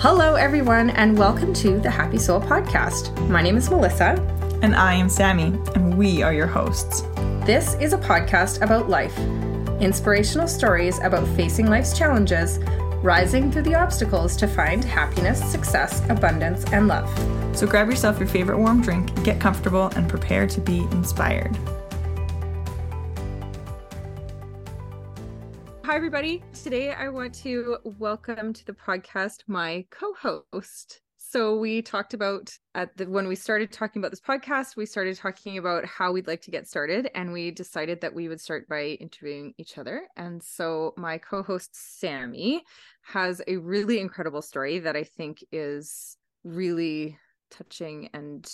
Hello, everyone, and welcome to the Happy Soul Podcast. My name is Melissa. And I am Sammi, and we are your hosts. This is a podcast about life inspirational stories about facing life's challenges, rising through the obstacles to find happiness, success, abundance, and love. So grab yourself your favorite warm drink, get comfortable, and prepare to be inspired. Hi, everybody. Today I want to welcome to the podcast my co host. So, we talked about at the when we started talking about this podcast, we started talking about how we'd like to get started, and we decided that we would start by interviewing each other. And so, my co host Sammi has a really incredible story that I think is really touching and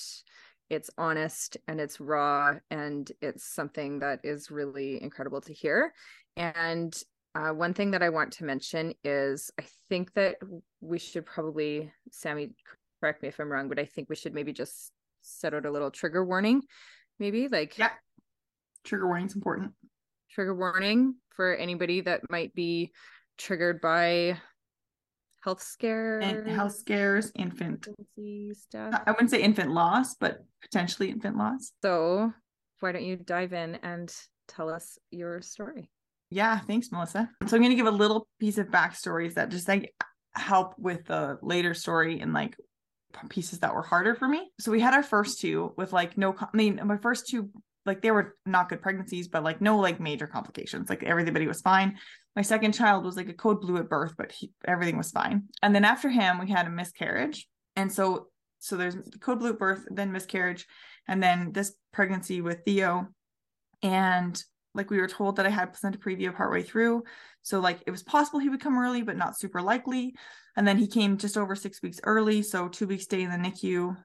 it's honest and it's raw and it's something that is really incredible to hear. And uh, one thing that I want to mention is I think that we should probably, Sammi, correct me if I'm wrong, but I think we should maybe just set out a little trigger warning, maybe like yeah, trigger warning is important. Trigger warning for anybody that might be triggered by health scare and health scares, infant stuff. I wouldn't say infant loss, but potentially infant loss. So why don't you dive in and tell us your story? Yeah, thanks, Melissa. So I'm going to give a little piece of backstories that just like help with the later story and like pieces that were harder for me. So we had our first two with like no, I mean, my first two like they were not good pregnancies, but like no like major complications. Like everybody was fine. My second child was like a code blue at birth, but he, everything was fine. And then after him, we had a miscarriage. And so so there's code blue birth, then miscarriage, and then this pregnancy with Theo. And like we were told that I had placenta previa partway through. So like it was possible he would come early, but not super likely. And then he came just over six weeks early. So two weeks stay in the NICU.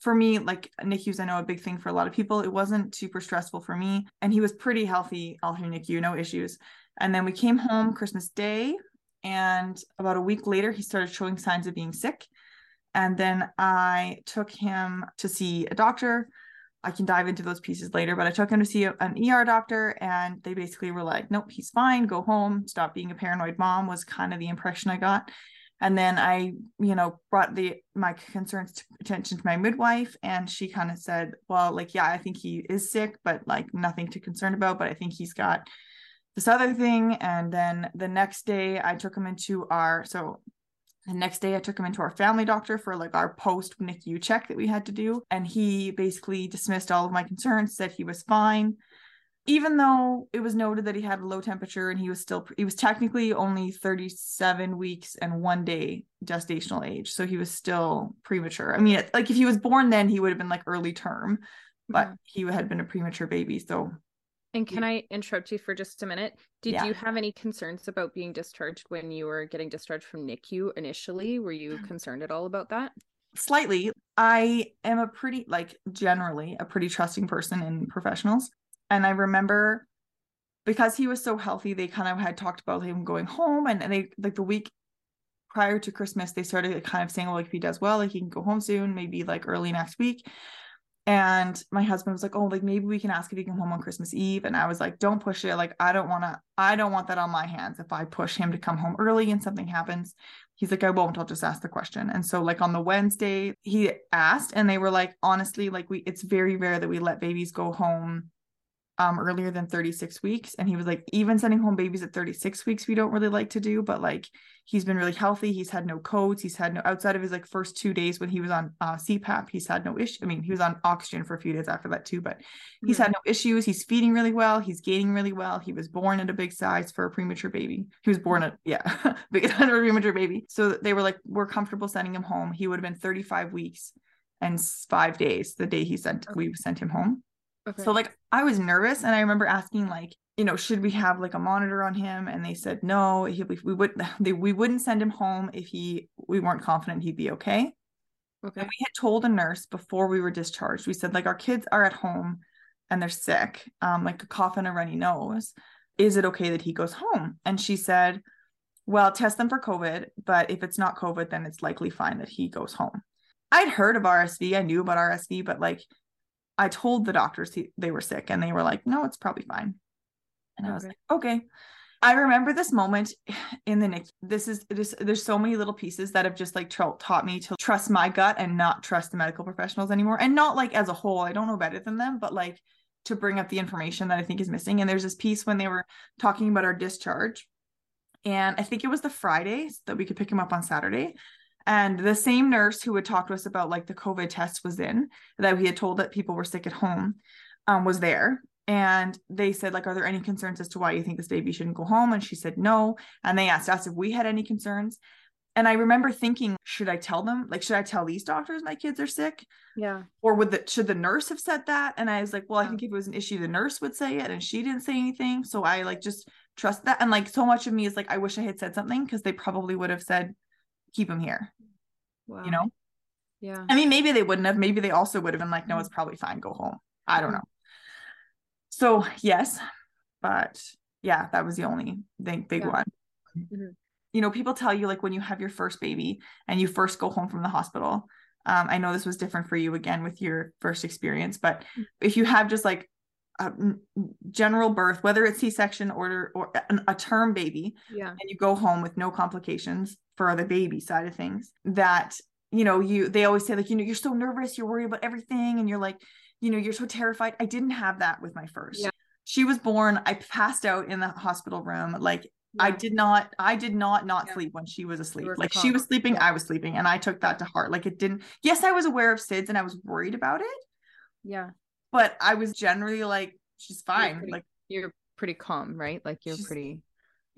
For me, like NICU's, I know a big thing for a lot of people. It wasn't super stressful for me. And he was pretty healthy all through NICU, no issues. And then we came home Christmas Day. And about a week later, he started showing signs of being sick. And then I took him to see a doctor I can dive into those pieces later, but I took him to see an ER doctor and they basically were like, nope, he's fine, go home, stop being a paranoid mom was kind of the impression I got. And then I, you know, brought the my concerns to attention to my midwife and she kind of said, well, like, yeah, I think he is sick, but like nothing to concern about, but I think he's got this other thing. And then the next day I took him into our so the next day, I took him into our family doctor for like our post NICU check that we had to do. And he basically dismissed all of my concerns, said he was fine. Even though it was noted that he had a low temperature and he was still, he was technically only 37 weeks and one day gestational age. So he was still premature. I mean, like if he was born then, he would have been like early term, but mm-hmm. he had been a premature baby. So and can I interrupt you for just a minute? Did yeah. you have any concerns about being discharged when you were getting discharged from NICU initially? Were you concerned at all about that? Slightly. I am a pretty, like, generally a pretty trusting person in professionals. And I remember because he was so healthy, they kind of had talked about him going home. And, and they, like, the week prior to Christmas, they started kind of saying, well, like, if he does well, like, he can go home soon, maybe like early next week. And my husband was like, "Oh, like maybe we can ask if he can come home on Christmas Eve." And I was like, "Don't push it. Like I don't want to. I don't want that on my hands. If I push him to come home early and something happens, he's like, I won't. I'll just ask the question." And so, like on the Wednesday, he asked, and they were like, "Honestly, like we, it's very rare that we let babies go home um earlier than 36 weeks. And he was like even sending home babies at 36 weeks we don't really like to do but like he's been really healthy. He's had no codes. He's had no outside of his like first two days when he was on uh, cpap he's had no issue i mean he was on oxygen for a few days after that too but he's mm-hmm. had no issues. He's feeding really well. He's gaining really well. He was born at a big size for a premature baby. He was born at yeah big for a premature baby. So they were like we're comfortable sending him home. He would have been 35 weeks and five days the day he sent we sent him home Okay. So like I was nervous and I remember asking like, you know, should we have like a monitor on him? And they said no, he, we would they, we wouldn't send him home if he we weren't confident he'd be okay. Okay. And we had told a nurse before we were discharged. We said like our kids are at home and they're sick, um, like a cough and a runny nose. Is it okay that he goes home? And she said, well, test them for COVID, but if it's not COVID, then it's likely fine that he goes home. I'd heard of RSV. I knew about RSV, but like I told the doctors he, they were sick and they were like, no, it's probably fine. And okay. I was like, okay. I remember this moment in the NICU. This is this. There's so many little pieces that have just like tra- taught me to trust my gut and not trust the medical professionals anymore, and not like as a whole. I don't know better than them, but like to bring up the information that I think is missing. And there's this piece when they were talking about our discharge, and I think it was the Friday that we could pick him up on Saturday. And the same nurse who had talked to us about like the COVID test was in that we had told that people were sick at home um, was there. And they said like are there any concerns as to why you think this baby shouldn't go home? And she said no. And they asked us if we had any concerns. And i remember thinking should i tell them? Like should i tell these doctors my kids are sick? Yeah. Or would the should the nurse have said that? And i was like well i think if it was an issue the nurse would say it and she didn't say anything. So i like just trust that. And like so much of me is like i wish i had said something because they probably would have said keep him here wow. you know yeah i mean maybe they wouldn't have maybe they also would have been like no it's probably fine go home i don't know so yes, but yeah, that was the only thing, big yeah. one. Mm-hmm. You know, people tell you like when you have your first baby and you first go home from the hospital. Um, I know this was different for you again with your first experience, but mm-hmm. if you have just like a general birth, whether it's C-section or or a term baby, yeah, and you go home with no complications for the baby side of things, that you know you they always say like you know you're so nervous, you're worried about everything, and you're like you know, you're so terrified. I didn't have that with my first. Yeah. She was born, I passed out in the hospital room. Like yeah. I did not, I did not not sleep when she was asleep. Like she was sleeping, I was sleeping. And I took that to heart. Like it didn't, yes, I was aware of SIDS and I was worried about it. Yeah. But I was generally like, she's fine. You're pretty, like you're pretty calm, right? Like you're pretty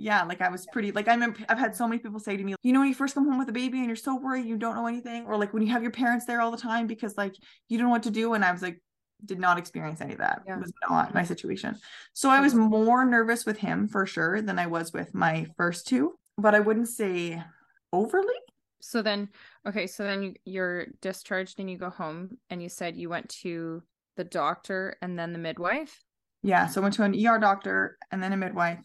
yeah like i was pretty like i'm i've had so many people say to me you know when you first come home with a baby and you're so worried you don't know anything or like when you have your parents there all the time because like you don't know what to do and i was like did not experience any of that. Yeah. It was not my situation. So I was mm-hmm. more nervous with him for sure than I was with my first two, but I wouldn't say overly. So then, okay, so then you're discharged and you go home, and you said you went to the doctor and then the midwife. Yeah, so I went to an ER doctor and then a midwife,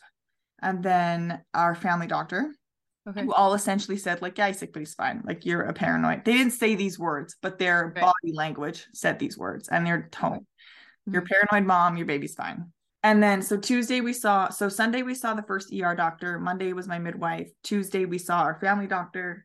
and then our family doctor okay. who all essentially said like yeah he's sick but he's fine like you're a paranoid they didn't say these words but their right. body language said these words and their tone mm-hmm. you're paranoid mom your baby's fine and then so tuesday we saw so sunday we saw the first er doctor monday was my midwife tuesday we saw our family doctor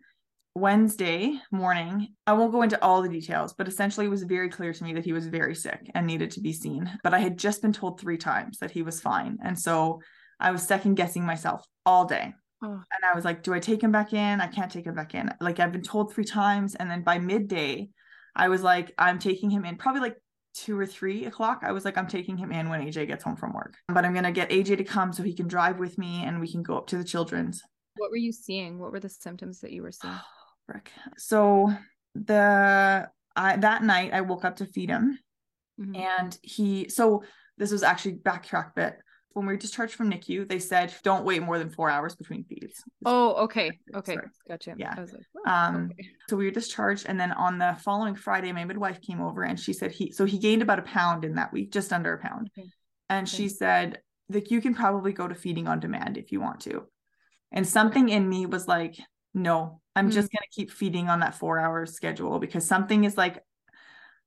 Wednesday morning, I won't go into all the details, but essentially it was very clear to me that he was very sick and needed to be seen. But I had just been told three times that he was fine. And so I was second guessing myself all day. Oh. And I was like, do I take him back in? I can't take him back in. Like I've been told three times. And then by midday, I was like, I'm taking him in probably like two or three o'clock. I was like, I'm taking him in when AJ gets home from work. But I'm gonna get AJ to come so he can drive with me and we can go up to the children's. What were you seeing? What were the symptoms that you were seeing? Frick. So the I that night I woke up to feed him. Mm-hmm. And he so this was actually backtrack bit when we were discharged from NICU, they said don't wait more than four hours between feeds. Oh, okay. Okay. Sorry. Gotcha. Yeah. Like, oh, um, okay. so we were discharged. And then on the following Friday, my midwife came over and she said he so he gained about a pound in that week, just under a pound. Okay. And okay. she said, like, you can probably go to feeding on demand if you want to. And something in me was like, no, I'm mm-hmm. just gonna keep feeding on that four hour schedule because something is like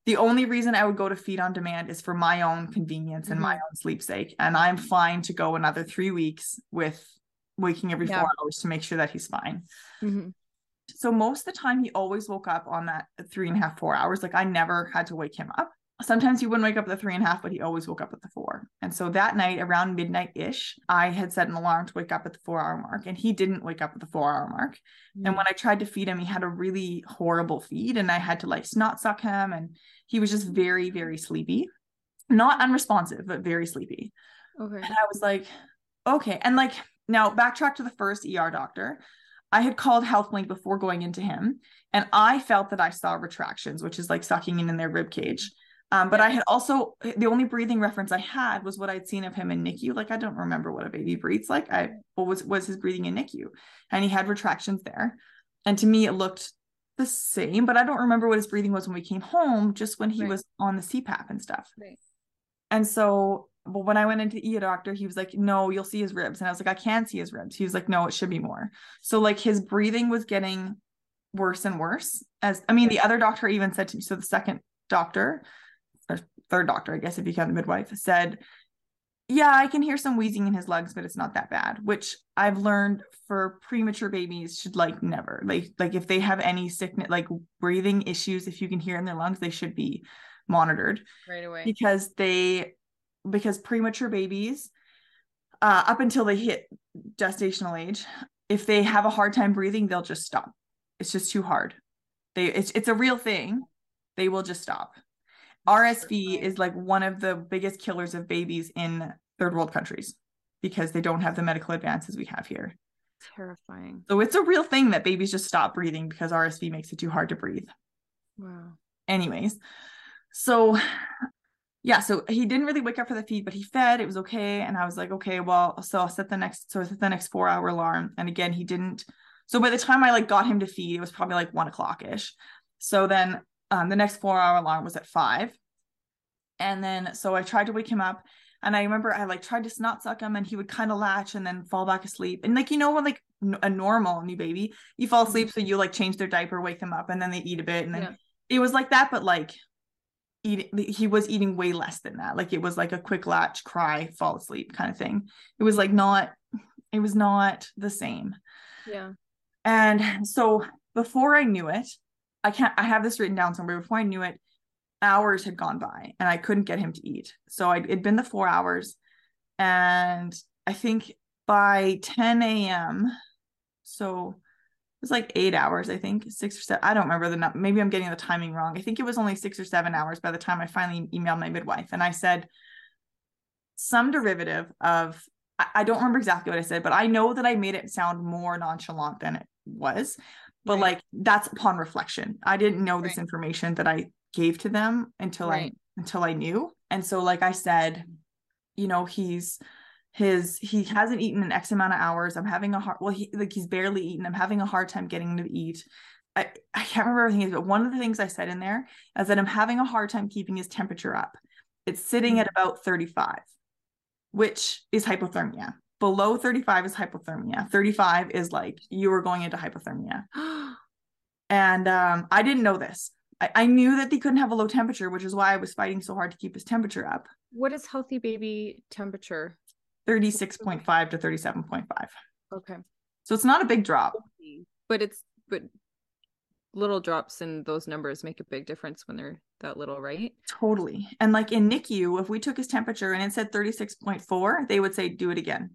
the only reason I would go to feed on demand is for my own convenience and mm-hmm. my own sleep sake. And I'm fine to go another three weeks with waking every yeah. four hours to make sure that he's fine. Mm-hmm. So most of the time he always woke up on that three and a half, four hours. Like I never had to wake him up. Sometimes he wouldn't wake up at the three and a half, but he always woke up at the four. And so that night around midnight ish, I had set an alarm to wake up at the four hour mark and he didn't wake up at the four hour mark. Mm-hmm. And when I tried to feed him, he had a really horrible feed and I had to like snot suck him and he was just very, very sleepy. Not unresponsive, but very sleepy. Okay. And I was like, okay. And like now backtrack to the first ER doctor. I had called HealthLink before going into him, and I felt that I saw retractions, which is like sucking in in their rib cage. Um, but I had also the only breathing reference I had was what I'd seen of him in NICU. Like I don't remember what a baby breathes like. I what was was his breathing in NICU, and he had retractions there. And to me, it looked the same, but I don't remember what his breathing was when we came home, just when he right. was on the CPAP and stuff. Right. And so, well, when I went into the ER doctor, he was like, no, you'll see his ribs. And I was like, I can't see his ribs. He was like, no, it should be more. So, like, his breathing was getting worse and worse. As I mean, the other doctor even said to me, so the second doctor, or third doctor, I guess, if you count the midwife, said, yeah, I can hear some wheezing in his lungs, but it's not that bad, which I've learned for premature babies should like never. Like like if they have any sickness like breathing issues, if you can hear in their lungs, they should be monitored. Right away. Because they because premature babies uh, up until they hit gestational age, if they have a hard time breathing, they'll just stop. It's just too hard. They it's it's a real thing. They will just stop. RSV is like one of the biggest killers of babies in third world countries because they don't have the medical advances we have here. Terrifying. So it's a real thing that babies just stop breathing because RSV makes it too hard to breathe. Wow. Anyways, so yeah, so he didn't really wake up for the feed, but he fed. It was okay, and I was like, okay, well, so I'll set the next, so I set the next four hour alarm, and again, he didn't. So by the time I like got him to feed, it was probably like one o'clock ish. So then um, the next four hour alarm was at five. And then so I tried to wake him up. And I remember I like tried to snot suck him and he would kind of latch and then fall back asleep. And like, you know, when like a normal new baby, you fall asleep. So you like change their diaper, wake them up, and then they eat a bit. And then yeah. it was like that, but like eating, he was eating way less than that. Like it was like a quick latch, cry, fall asleep kind of thing. It was like not, it was not the same. Yeah. And so before I knew it, I can't, I have this written down somewhere. Before I knew it, hours had gone by and I couldn't get him to eat. So I, it'd been the four hours. And I think by 10 a.m., so it was like eight hours, I think, six or seven. I don't remember the number. Maybe I'm getting the timing wrong. I think it was only six or seven hours by the time I finally emailed my midwife. And I said, some derivative of, I don't remember exactly what I said, but I know that I made it sound more nonchalant than it was but right. like that's upon reflection. I didn't know this information that i gave to them until right. i until i knew. And so like i said you know he's his he hasn't eaten in x amount of hours. I'm having a hard well he like he's barely eaten. I'm having a hard time getting him to eat. I i can't remember everything but one of the things i said in there is that i'm having a hard time keeping his temperature up. It's sitting mm-hmm. at about 35 which is hypothermia below 35 is hypothermia. 35 is like you are going into hypothermia. And um, i didn't know this. I, I knew that they couldn't have a low temperature which is why i was fighting so hard to keep his temperature up. What is healthy baby temperature? 36.5 to 37.5 okay. So it's not a big drop. But it's but little drops in those numbers make a big difference when they're that little, right? Totally. And like in NICU, if we took his temperature and it said 36.4, they would say, do it again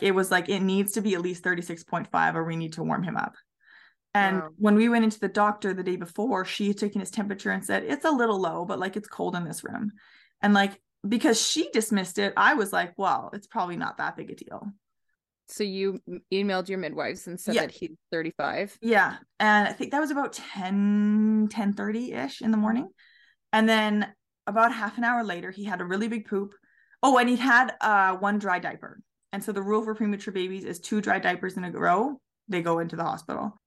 it was like it needs to be at least 36.5 or we need to warm him up. And wow. when we went into the doctor the day before she had taken his temperature and said it's a little low but like it's cold in this room. And like because she dismissed it i was like well it's probably not that big a deal. So you emailed your midwives and said yeah. that he's 35 yeah. And i think that was about 10 10 30 ish in the morning. And then about half an hour later he had a really big poop. Oh and he had uh one dry diaper and so the rule for premature babies is two dry diapers in a row, they go into the hospital.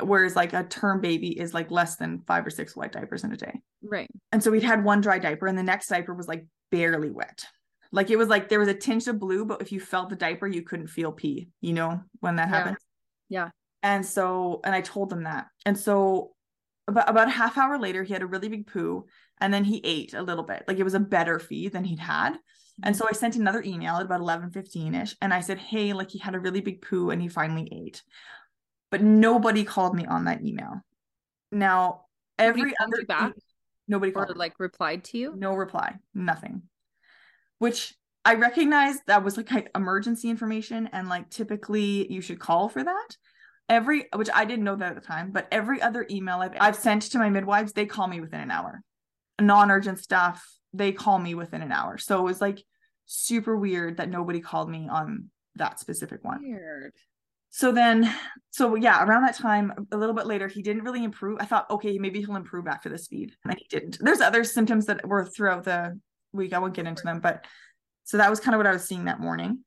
Whereas like a term baby is like less than five or six wet diapers in a day. Right. And so we'd had one dry diaper and the next diaper was like barely wet. Like it was like there was a tinge of blue, but if you felt the diaper, you couldn't feel pee, you know, when that yeah. happens. Yeah. And so, and I told them that. And so about, about a half hour later, he had a really big poo and then he ate a little bit. Like it was a better feed than he'd had. And so I sent another email at about 11:15 ish And I said, Hey, like he had a really big poo and he finally ate. But nobody called me on that email. Now, every other back, nobody or like replied to you. No reply, nothing. Which I recognize that was like emergency information, and like typically you should call for that. Every which I didn't know that at the time, but every other email I've, I've sent to my midwives, they call me within an hour. Non urgent stuff, they call me within an hour. So it was like super weird that nobody called me on that specific one. Weird. So then, so yeah, around that time, a little bit later, he didn't really improve. I thought, okay, maybe he'll improve after the feed. And he didn't. There's other symptoms that were throughout the week. I won't get into them, but so that was kind of what I was seeing that morning.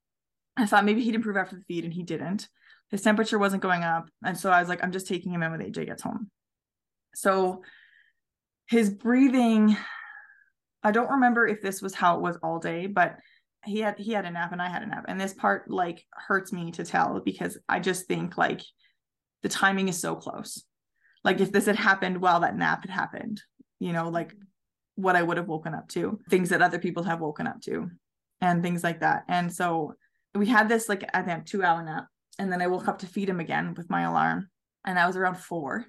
I thought maybe he'd improve after the feed, and he didn't. His temperature wasn't going up. And so I was like, I'm just taking him in when AJ gets home. So his breathing I don't remember if this was how it was all day, but he had he had a nap and I had a nap. And this part like hurts me to tell because I just think like the timing is so close. Like if this had happened while that nap had happened, you know, like what I would have woken up to, things that other people have woken up to. and things like that. And so we had this like I think two hour nap, and then I woke up to feed him again with my alarm, and I was around four.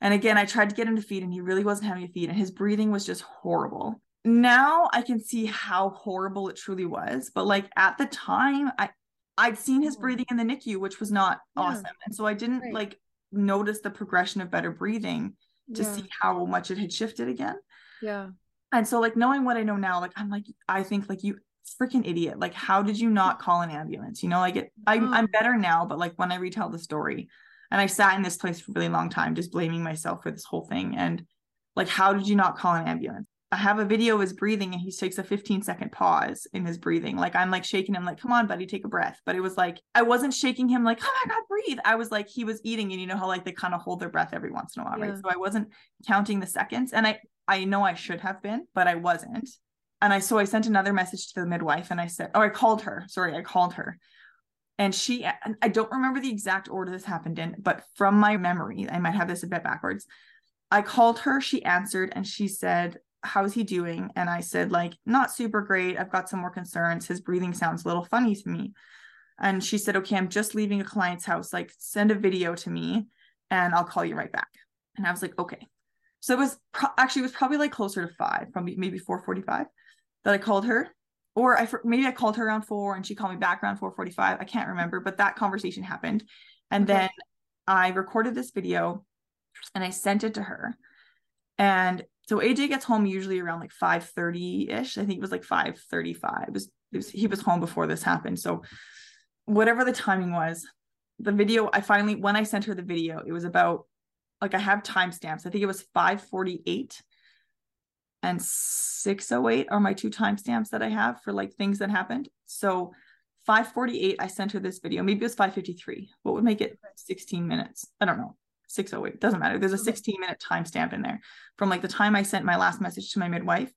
And again, I tried to get him to feed, and he really wasn't having a feed, and his breathing was just horrible. Now I can see how horrible it truly was, but like at the time, I I'd seen his mm. breathing in the NICU, which was not yeah. awesome, and so I didn't right. like notice the progression of better breathing to yeah. see how much it had shifted again. Yeah. And so like knowing what I know now, like I'm like I think like you freaking idiot. Like how did you not mm. call an ambulance? You know, like it I'm mm. I'm better now, but like when I retell the story and I sat in this place for a really long time just blaming myself for this whole thing and like how did you not call an ambulance? I have a video of his breathing and he takes a 15 second pause in his breathing. Like I'm like shaking him, like, come on, buddy, take a breath. But it was like, I wasn't shaking him like, oh my God, breathe. I was like, he was eating and you know how like they kind of hold their breath every once in a while, yeah. right? So I wasn't counting the seconds. And I I know I should have been, but I wasn't. And I so I sent another message to the midwife and I said, oh, I called her. Sorry, I called her. And she, I don't remember the exact order this happened in, but from my memory, I might have this a bit backwards. I called her, she answered, and she said, How's he doing? And I said, like, not super great. I've got some more concerns. His breathing sounds a little funny to me. And she said, Okay, I'm just leaving a client's house. Like, send a video to me and I'll call you right back. And I was like, Okay. So it was pro- actually it was probably like closer to five, probably maybe four forty five, that I called her, or I maybe I called her around four and she called me back around four forty five. I can't remember, but that conversation happened, and okay. then I recorded this video, and I sent it to her, and so AJ gets home usually around like five thirty ish. I think it was like five thirty five. It was, it was he was home before this happened. So whatever the timing was, the video I finally when I sent her the video, it was about like I have timestamps. I think it was 548 and 608 are my two timestamps that I have for like things that happened. So 548, I sent her this video. Maybe it was 553. What would make it 16 minutes? I don't know. 608. Doesn't matter. There's a 16 minute timestamp in there from like the time I sent my last message to my midwife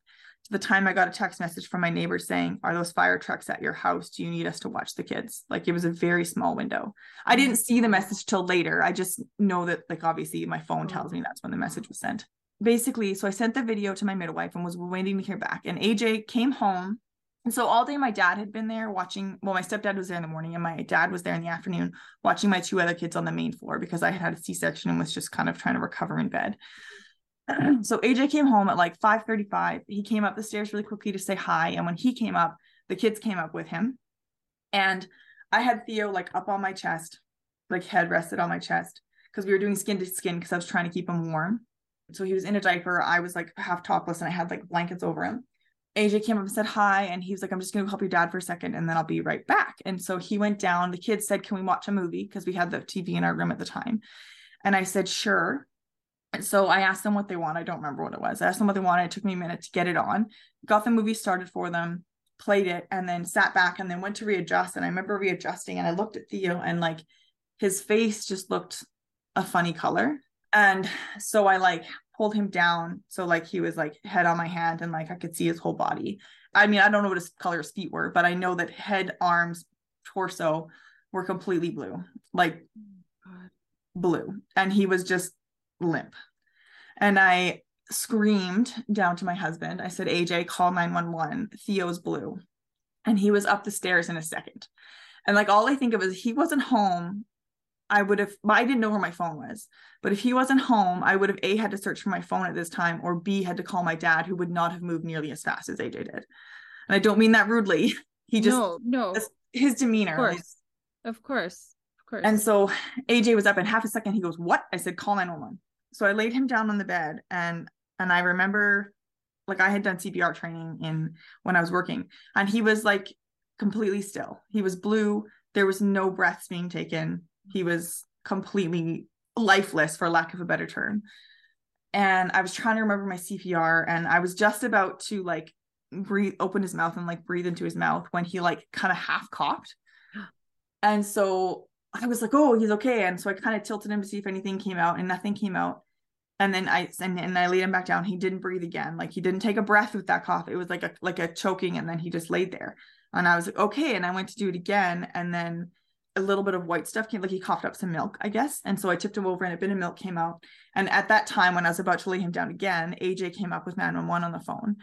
to the time I got a text message from my neighbor saying, Are those fire trucks at your house? Do you need us to watch the kids? Like it was a very small window. I didn't see the message till later. I just know that, like, obviously my phone tells me oh. that's when the message was sent. Basically, so I sent the video to my midwife and was waiting to hear back. And AJ came home. And so all day my dad had been there watching. Well, my stepdad was there in the morning and my dad was there in the afternoon watching my two other kids on the main floor because I had had a C section and was just kind of trying to recover in bed. so AJ came home at like 5:35. He came up the stairs really quickly to say hi. And when he came up, the kids came up with him. And I had Theo like up on my chest, like head rested on my chest, because we were doing skin to skin because I was trying to keep him warm. So he was in a diaper. I was like half topless and I had like blankets over him. AJ came up and said hi. And he was like, I'm just going to help your dad for a second and then I'll be right back. And so he went down. The kids said, Can we watch a movie? Because we had the TV in our room at the time. And I said, Sure so I asked them what they want. I don't remember what it was. I asked them what they wanted. It took me a minute to get it on. Got the movie started for them, played it, and then sat back and then went to readjust. And I remember readjusting and I looked at Theo and like his face just looked a funny color. And so I like pulled him down. So like he was like head on my hand and like I could see his whole body. I mean, I don't know what his color his feet were, but I know that head, arms, torso were completely blue, like blue. And he was just limp. And I screamed down to my husband. I said, AJ, call 911. Theo's blue. And he was up the stairs in a second. And like all I think of is he wasn't home. I would have, I didn't know where my phone was. But if he wasn't home, I would have A, had to search for my phone at this time, or B, had to call my dad, who would not have moved nearly as fast as AJ did. And I don't mean that rudely. He just, no, no. his demeanor. Of course. Of course. Of course. And so AJ was up in half a second. He goes, What? I said, Call 911 so I laid him down on the bed and and I remember like I had done CPR training in when I was working and he was like completely still. He was blue. There was no breaths being taken. He was completely lifeless for lack of a better term. And I was trying to remember my CPR and I was just about to like breathe open his mouth and like breathe into his mouth when he like kind of half coughed. And so I was like, oh, he's okay. And so I kind of tilted him to see if anything came out, and nothing came out. And then I and, and I laid him back down. He didn't breathe again. Like he didn't take a breath with that cough. It was like a like a choking, and then he just laid there. And I was like, okay. And I went to do it again, and then a little bit of white stuff came, like he coughed up some milk, I guess. And so I tipped him over, and a bit of milk came out. And at that time, when I was about to lay him down again, AJ came up with 911 on the phone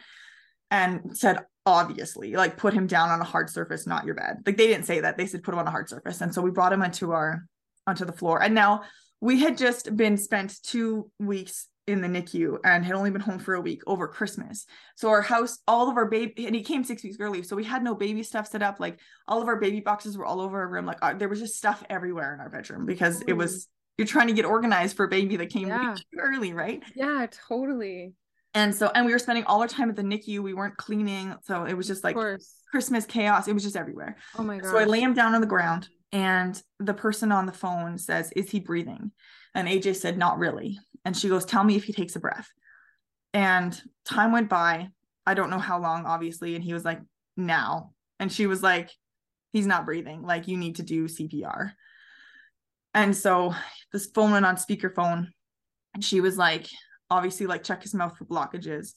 and said obviously like put him down on a hard surface not your bed like they didn't say that they said put him on a hard surface and so we brought him onto our onto the floor and now we had just been spent two weeks in the NICU and had only been home for a week over Christmas. So our house, all of our baby, and he came six weeks early. So we had no baby stuff set up. Like all of our baby boxes were all over our room. Like uh, there was just stuff everywhere in our bedroom because it was, you're trying to get organized for a baby that came Yeah. too early, right? Yeah, totally. And so, and we were spending all our time at the NICU. We weren't cleaning. So it was just like. Christmas chaos. It was just everywhere. Oh my god. So I lay him down on the ground, and the person on the phone says, Is he breathing? And AJ said, Not really. And she goes, Tell me if he takes a breath. And time went by. I don't know how long, obviously. And he was like, Now. And she was like, He's not breathing. Like, you need to do CPR. And so this phone went on speakerphone, and she was like, Obviously, like, check his mouth for blockages.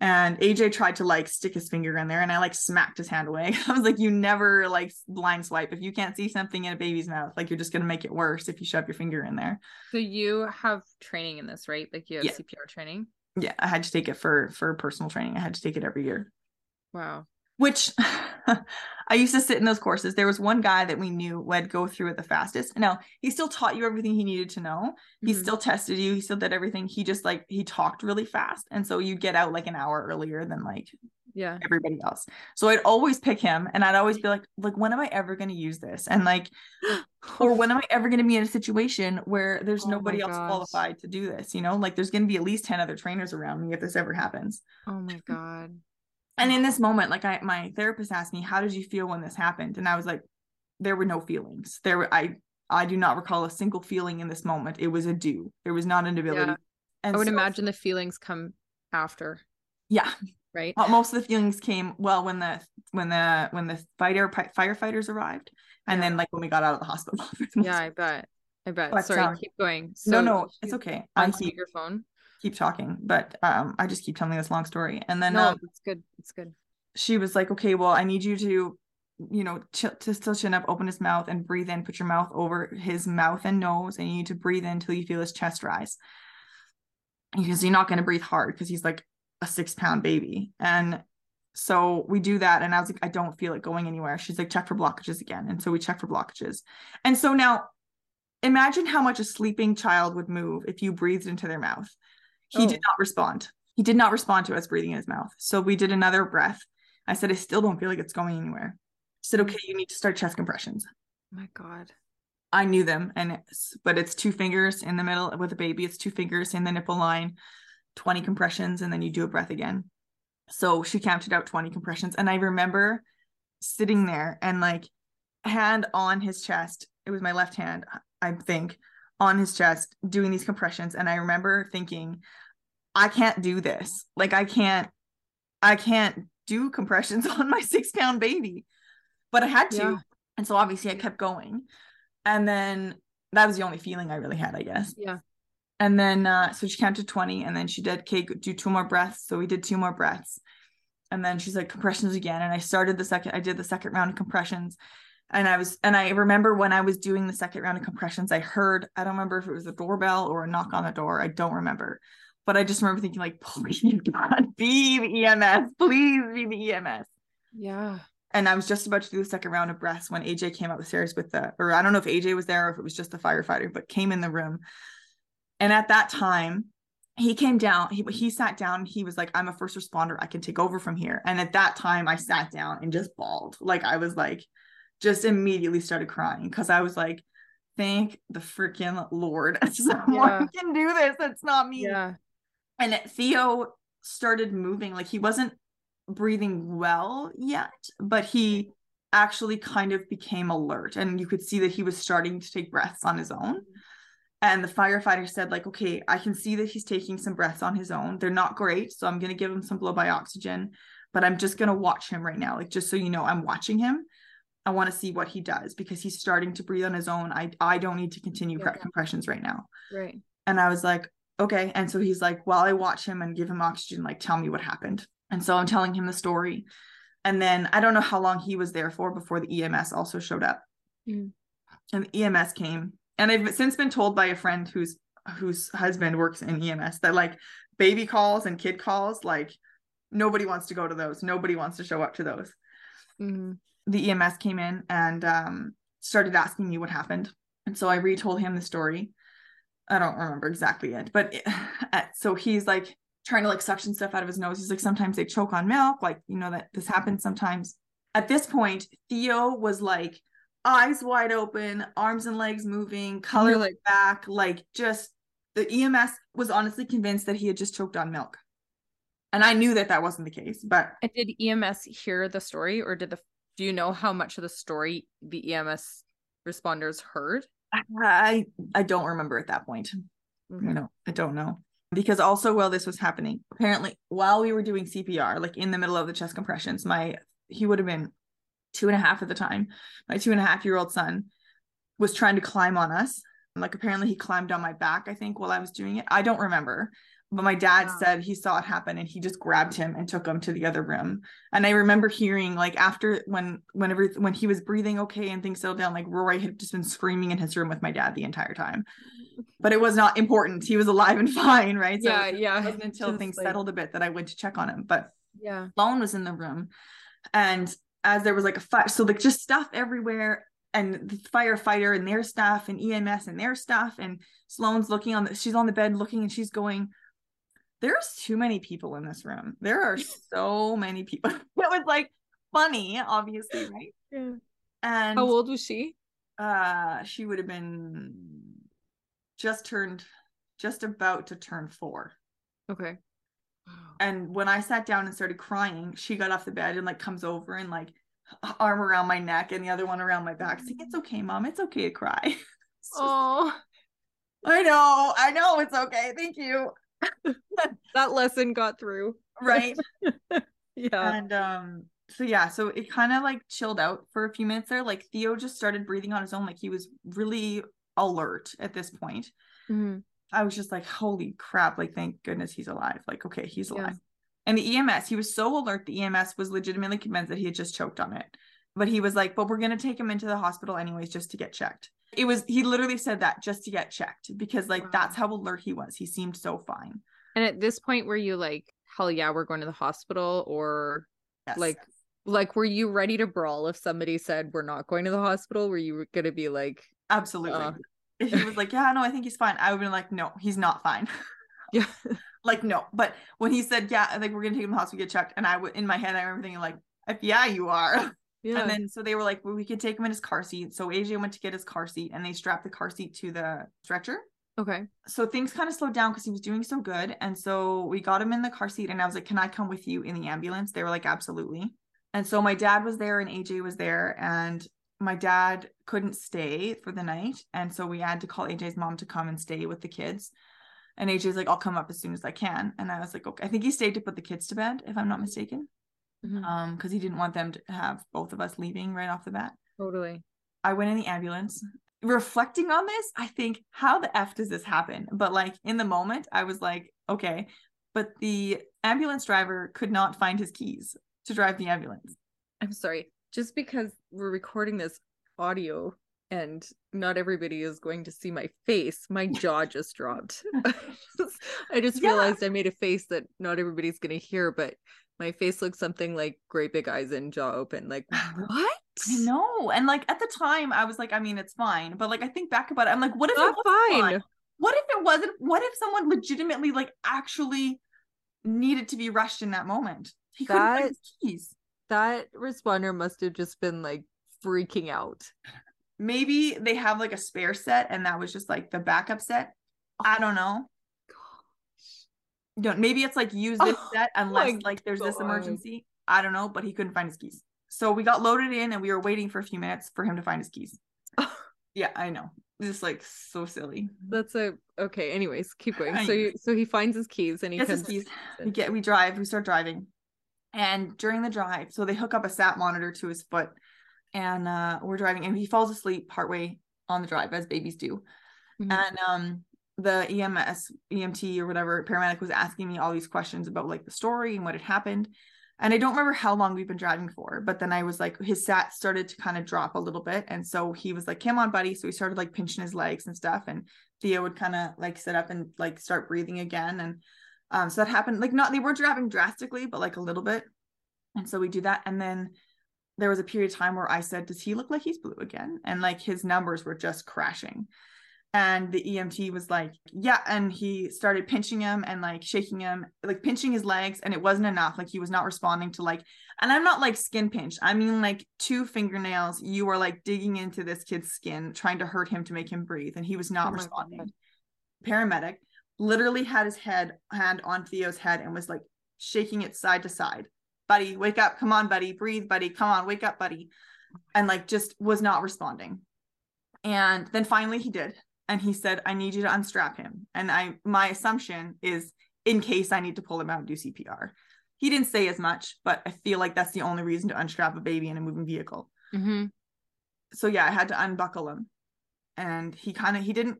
And AJ tried to like stick his finger in there and I like smacked his hand away. I was like, you never like blind swipe. If you can't see something in a baby's mouth, like you're just gonna make it worse if you shove your finger in there. so you have training in this, right? Like you have Yeah. CPR training. Yeah, I had to take it for for personal training. I had to take it every year. Wow. Which I used to sit in those courses. There was one guy that we knew would go through it the fastest. Now he still taught you everything he needed to know. He Mhm. still tested you. He still did everything. He just like he talked really fast. And so you'd get out like an hour earlier than like Yeah. everybody else. So I'd always pick him and I'd always be like, like, when am I ever going to use this? And like, or when am I ever going to be in a situation where there's Oh nobody else qualified to do this? You know, like there's going to be at least 10 other trainers around me if this ever happens. Oh my god. And in this moment, like I, my therapist asked me, how did you feel when this happened? And I was like, there were no feelings. There were, I, I do not recall a single feeling in this moment. It was a do. There was not an ability. Yeah. I would so- imagine the feelings come after, Yeah. right? Well, most of the feelings came well when the when the when the fighter pi- firefighters arrived, and Yeah. then like when we got out of the hospital. for the most Yeah, I bet. I bet. But, Sorry, um, keep going. no, So no, it's okay. I keep speakerphone. Keep talking, but um, I just keep telling this long story, and then No, um, it's good. It's good. she was like, "Okay, well, I need you to, you know, ch- to still chin up, open his mouth, and breathe in. Put your mouth over his mouth and nose, and you need to breathe in until you feel his chest rise. Because you're not going to breathe hard because he's like a six pound baby, and so we do that. And I was like, I don't feel it going anywhere. She's like, check for blockages again, and so we check for blockages, and so now." Imagine how much a sleeping child would move if you breathed into their mouth. He did Oh. not respond. He did not respond to us breathing in his mouth. So we did another breath. I said, I still don't feel like it's going anywhere. She said, okay, you need to start chest compressions. Oh my god. I knew them, and it's but it's two fingers in the middle with a baby. It's two fingers in the nipple line, 20 compressions, and then you do a breath again. So she counted out 20 compressions. And I remember sitting there and like hand on his chest. It was my left hand, I think, on his chest doing these compressions. And I remember thinking, I can't do this. Like I can't, I can't do compressions on my six pound baby. But I had to. Yeah. And so obviously I kept going. And then that was the only feeling I really had, I guess. Yeah. And then uh so she counted 20 and then she did okay, do two more breaths. So we did two more breaths. And then she's like compressions again. And I started the second, I did the second round of compressions. And I was, and I remember when I was doing the second round of compressions, I heard, I don't remember if it was a doorbell or a knock on the door. I don't remember. But I just remember thinking, like, please God, be the EMS, please be the EMS Yeah. and I was just about to do the second round of breaths when AJ came up the stairs with the, or I don't know if AJ was there or if it was just the firefighter, but came in the room. And at that time, he came down, he, he sat down, he was like, I'm a first responder, I can take over from here. And at that time, I sat down and just bawled. Like, I was like, just immediately started crying because I was like, thank the freaking Lord. Someone Yeah. can do this. It's not me Yeah. and Theo started moving like he wasn't breathing well yet but he actually kind of became alert and you could see that he was starting to take breaths on his own mm-hmm. and the firefighter said like okay i can see that he's taking some breaths on his own they're not great so i'm going to give him some blow by oxygen but i'm just going to watch him right now like just so you know i'm watching him i want to see what he does because he's starting to breathe on his own i i don't need to continue Yeah. compressions right now Right. and I was like, okay. And so he's like, while I watch him and give him oxygen, like, tell me what happened. And so I'm telling him the story. And then I don't know how long he was there for before the EMS also showed up. Mm. And the EMS came. And I've since been told by a friend whose whose husband works in EMS that like baby calls and kid calls, like Nobody wants to go to those. Nobody wants to show up to those. Mm-hmm. The EMS came in and um, started asking me what happened. And so I retold him the story. I don't remember exactly it, but it, so he's like trying to like suction stuff out of his nose. He's like, sometimes they choke on milk, like, you know, that this happens sometimes. At this point, Theo was like, eyes wide open, arms and legs moving, color like back, like just the EMS was honestly convinced that he had just choked on milk. And I knew that that wasn't the case, but And did EMS hear the story, or did the do you know how much of the story the EMS responders heard? I I don't remember at that point. You know, I don't know. Because also while this was happening, apparently while we were doing CPR, like in the middle of the chest compressions, my he would have been two and a half at the time. My two and a half year old son was trying to climb on us. Like apparently he climbed on my back, I think, while I was doing it. I don't remember. But my dad Wow. said he saw it happen and he just grabbed him and took him to the other room. And I remember hearing like after when whenever when he was breathing okay and things settled down, like Roy had just been screaming in his room with my dad the entire time. But it was not important. He was alive and fine, right? So yeah, it yeah. wasn't until Just things like- settled a bit that I went to check on him. But Yeah. Sloan was in the room, and as there was like a fire, so like just stuff everywhere, and the firefighter and their stuff, and EMS and their stuff, and Sloan's looking on the, she's on the bed looking, and she's going, "There's too many people in this room. There are so many people." it was like funny, obviously, right? Yeah. And How old was she? uh, she would have been just turned, just about to turn four. Okay. And when I sat down and started crying, she got off the bed and like comes over and like arm around my neck and the other one around my back, saying, "It's okay, mom. It's okay to cry." Oh, I know, I know, it's okay. Thank you. that lesson got through. Right. Yeah. and um, so yeah, so it kind of like chilled out for a few minutes there. Like Theo just started breathing on his own, like he was really alert at this point. Mhm. I was just like, holy crap, like thank goodness he's alive. Like, okay, he's alive. And the EMS, he was so alert, the EMS was legitimately convinced that he had just choked on it. But he was like, but we're gonna take him into the hospital anyways, just to get checked. It was he literally said that just to get checked because like Wow. that's how alert he was. He seemed so fine. And at this point, were you like, hell yeah, we're going to the hospital, or Yes. like, like, were you ready to brawl if somebody said we're not going to the hospital? Were you gonna be like, absolutely. uh, if he was like, Yeah, no, I think he's fine, I would have been like, No, he's not fine. yeah, like, no. But when he said, Yeah, I think we're gonna take him to the hospital, get checked, and I would in my head, I remember thinking, like, if yeah, you are. yeah, And then so they were like, well, we could take him in his car seat. So AJ went to get his car seat and they strapped the car seat to the stretcher. okay, So things kind of slowed down because he was doing so good. And so we got him in the car seat and I was like, Can I come with you in the ambulance? They were like, Absolutely. And so my dad was there and AJ was there and my dad couldn't stay for the night. And so we had to call AJ's mom to come and stay with the kids. And AJ's like, I'll come up as soon as I can. And I was like, okay. I think he stayed to put the kids to bed, if I'm not mistaken. Mhm. Um, because he didn't want them to have both of us leaving right off the bat. totally. I went in the ambulance. Reflecting on this, I think, how the F does this happen? But like in the moment, I was like, okay. But the ambulance driver could not find his keys to drive the ambulance. I'm sorry, just because we're recording this audio and not everybody is going to see my face, my jaw just dropped. I just Yeah. realized I made a face that not everybody's going to hear, but my face looks something like great big eyes and jaw open. Like, what? I know. And like at the time, I was like, I mean, it's fine. But like I think back about it, I'm like, what if Not it was fine. fine? What if it wasn't? What if someone legitimately like actually needed to be rushed in that moment? He couldn't That- his keys. That responder must have just been like freaking out. maybe they have like a spare set and that was just like the backup set i oh. don't know don't maybe it's like use this Oh set unless like there's this emergency i don't know but he couldn't find his keys so we got loaded in and we were waiting for a few minutes for him to find his keys yeah i know just like so silly That's a okay. Anyways, keep going. So you, so he finds his keys and he Gets his keys. we get we drive we start driving and during the drive so they hook up a sat monitor to his foot and uh we're driving and he falls asleep partway on the drive as babies do Mhm. and um the EMS EMT or whatever paramedic was asking me all these questions about like the story and what had happened and I don't remember how long we've been driving for but then I was like his sat started to kind of drop a little bit and so he was like come on buddy so he started like pinching his legs and stuff and Theo would kind of like sit up and like start breathing again and Um, so that happened like not they weren't dropping drastically, but like a little bit. And so we do that. And then there was a period of time where I said, Does he look like he's blue again? And like his numbers were just crashing. And the EMT was like, Yeah. And he started pinching him and like shaking him, like pinching his legs. And it wasn't enough. Like he was not responding to like, and I'm not like skin pinch. I mean, like two fingernails, you are like digging into this kid's skin, trying to hurt him to make him breathe. And he was not Oh responding. God. Paramedic literally had his head hand on Theo's head and was like shaking it side to side. Buddy, wake up. Come on, buddy. Breathe, buddy. Come on, wake up, buddy. And like just was not responding. And then finally he did. And he said, I need you to unstrap him. And I my assumption is in case I need to pull him out and do CPR. He didn't say as much, but I feel like that's the only reason to unstrap a baby in a moving vehicle Mm-hmm. so yeah, I had to unbuckle him. And he kind of he didn't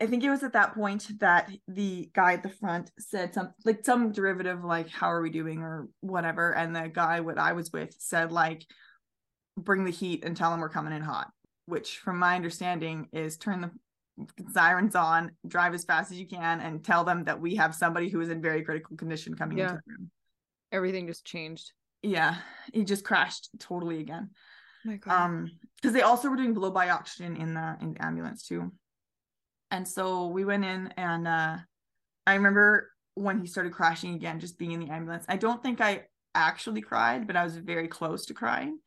I think it was at that point that the guy at the front said some like some derivative like how are we doing or whatever and the guy what I was with said like bring the heat and tell him we're coming in hot, which from my understanding is turn the sirens on, drive as fast as you can and tell them that we have somebody who is in very critical condition coming Yeah. into the room. Everything just changed. Yeah, he just crashed totally again. Oh my God. um because they also were doing blow by oxygen in the in the ambulance too and so we went in and uh i remember when he started crashing again just being in the ambulance i don't think i actually cried but i was very close to crying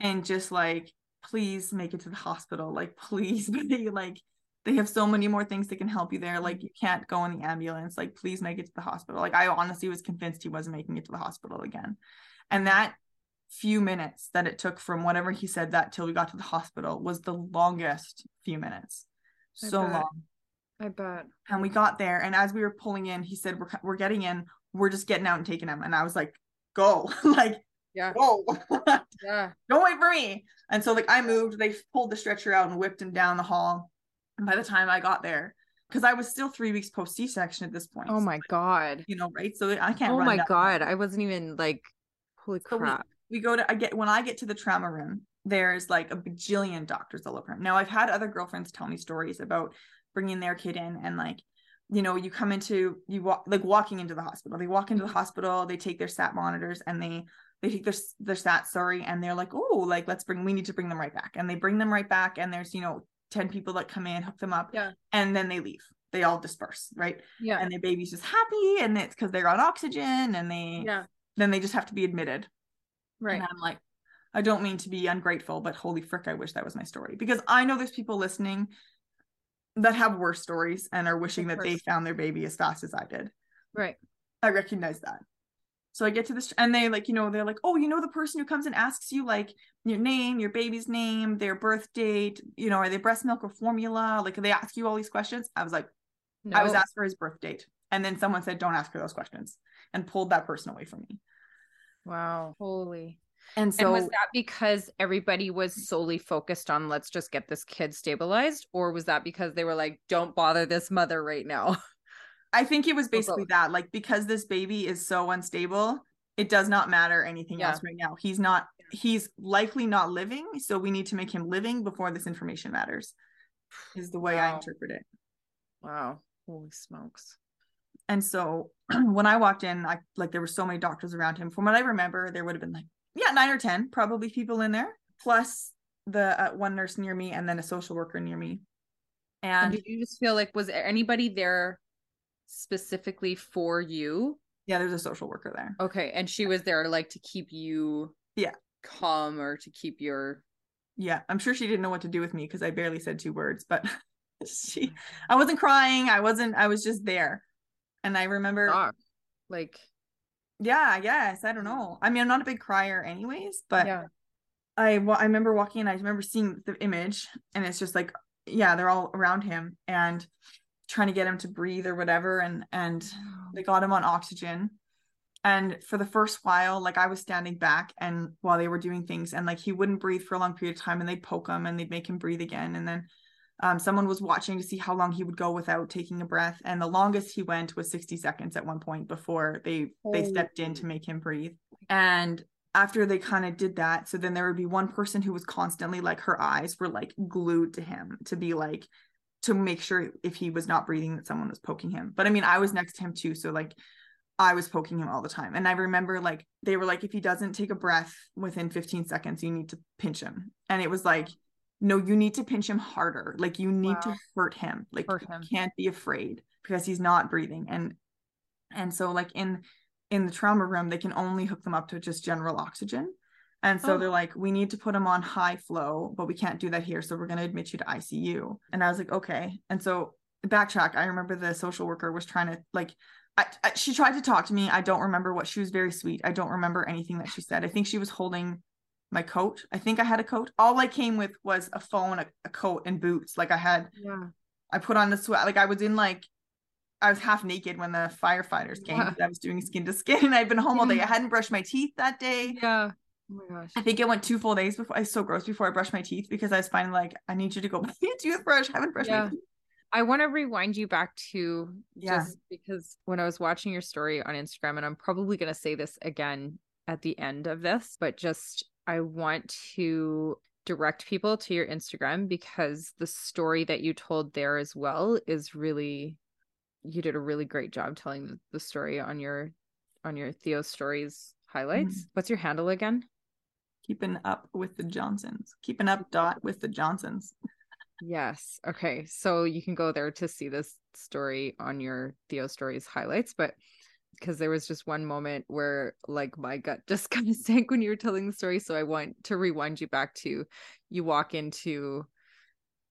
and just like please make it to the hospital like please like they have so many more things that can help you there. Mm-hmm. Like you can't go in the ambulance like please make it to the hospital. Like i honestly was convinced he wasn't making it to the hospital again. And that few minutes that it took from whatever he said that till we got to the hospital was the longest few minutes. I so bet. long. I bet. and we got there and as we were pulling in he said we're, we're getting in. We're just getting out and taking him. And i was like go. Like Yeah. go. Yeah. don't wait for me. And so like i moved. They pulled the stretcher out and whipped him down the hall and by the time i got there because i was still three weeks post c-section at this point Oh my God. you know right so i can't Oh my God. I wasn't even like, holy So we- crap. we go to I get when I get to the trauma room, there's like a bajillion doctors all over. Now I've had other girlfriends tell me stories about bringing their kid in and like, you know, you come into you walk like walking into the hospital. They walk into the hospital, they take their sat monitors and they they take their their sat sorry and they're like, oh, like let's bring we need to bring them right back, and they bring them right back, and there's you know ten people that come in, hook them up, Yeah. and then they leave. They all disperse, right? Yeah. And their baby's just happy, and it's because they're on oxygen, and they yeah. then they just have to be admitted. Right. And I'm like, I don't mean to be ungrateful, but holy frick, I wish that was my story. Because I know there's people listening that have worse stories and are wishing that they found their baby as fast as I did. Right. I recognize that. So I get to this and they like, you know, they're like, oh, you know, the person who comes and asks you like your name, your baby's name, their birth date, you know, are they breast milk or formula? Like they ask you all these questions. I was like, I was asked for his birth date. And then someone said, don't ask her those questions and pulled that person away from me. Wow. Holy. And so and was that because everybody was solely focused on let's just get this kid stabilized? Or was that because they were like, don't bother this mother right now? I think it was basically that, like, because this baby is so unstable, it does not matter anything Yeah. else right now. He's not, he's likely not living. So we need to make him living before this information matters, is the way I interpret it. Wow. Holy smokes. And so when I walked in, I like, there were so many doctors around him. From what I remember, there would have been like, yeah, nine or 10 probably people in there, plus the uh, one nurse near me and then a social worker near me. And And did you just feel like was there anybody there specifically for you? yeah, there's a social worker there. Okay. And she was there like to keep you Yeah. calm or to keep your yeah i'm sure she didn't know what to do with me because i barely said two words but she i wasn't crying i wasn't i was just there and i remember shock. Like yeah i guess i don't know i mean i'm not a big crier anyways but yeah. i wa- i remember walking in i remember seeing the image and it's just like yeah they're all around him and trying to get him to breathe or whatever and and they got him on oxygen. And for the first while like i was standing back and while they were doing things and like he wouldn't breathe for a long period of time and they'd poke him and they'd make him breathe again. And then um, someone was watching to see how long he would go without taking a breath and the longest he went was 60 seconds at one point before they they stepped in to make him breathe. and after they kind of did that so then there would be one person who was constantly like her eyes were like glued to him to be like to make sure if he was not breathing that someone was poking him. But I mean, I was next to him too, so like I was poking him all the time. And I remember like they were like if he doesn't take a breath within 15 seconds, you need to pinch him. And it was like no, you need to pinch him harder. Like you need wow. to hurt him. Like hurt him. you can't be afraid because he's not breathing. And and so like in in the trauma room, they can only hook them up to just general oxygen. And so oh. they're like, we need to put him on high flow, but we can't do that here. So we're going to admit you to ICU. And I was like, okay. And so backtrack. I remember the social worker was trying to like, I, I, she tried to talk to me. I don't remember what she was very sweet. I don't remember anything that she said. I think she was holding my coat. I think I had a coat. All I came with was a phone, a, a coat, and boots. Like I had, yeah. I put on the sweat. Like I was in like, I was half naked when the firefighters came. Yeah. I was doing skin to skin, and I'd been home all day. I hadn't brushed my teeth that day. Yeah. Oh my gosh. I think it went two full days before I was so gross before I brushed my teeth because I was finding like I need you to go buy a toothbrush. I haven't brushed yeah. my teeth. I want to rewind you back to yeah. just because when I was watching your story on Instagram, and I'm probably going to say this again at the end of this, but just I want to direct people to your Instagram because the story that you told there as well is really you did a really great job telling the story on your on your Theo stories highlights. Mm-hmm. What's your handle again? Keeping up with the Johnsons. Keeping up dot with the Johnsons. Yes. Okay. So you can go there to see this story on your Theo stories highlights, but because there was just one moment where like my gut just kind of sank when you were telling the story. So I want to rewind you back to you walk into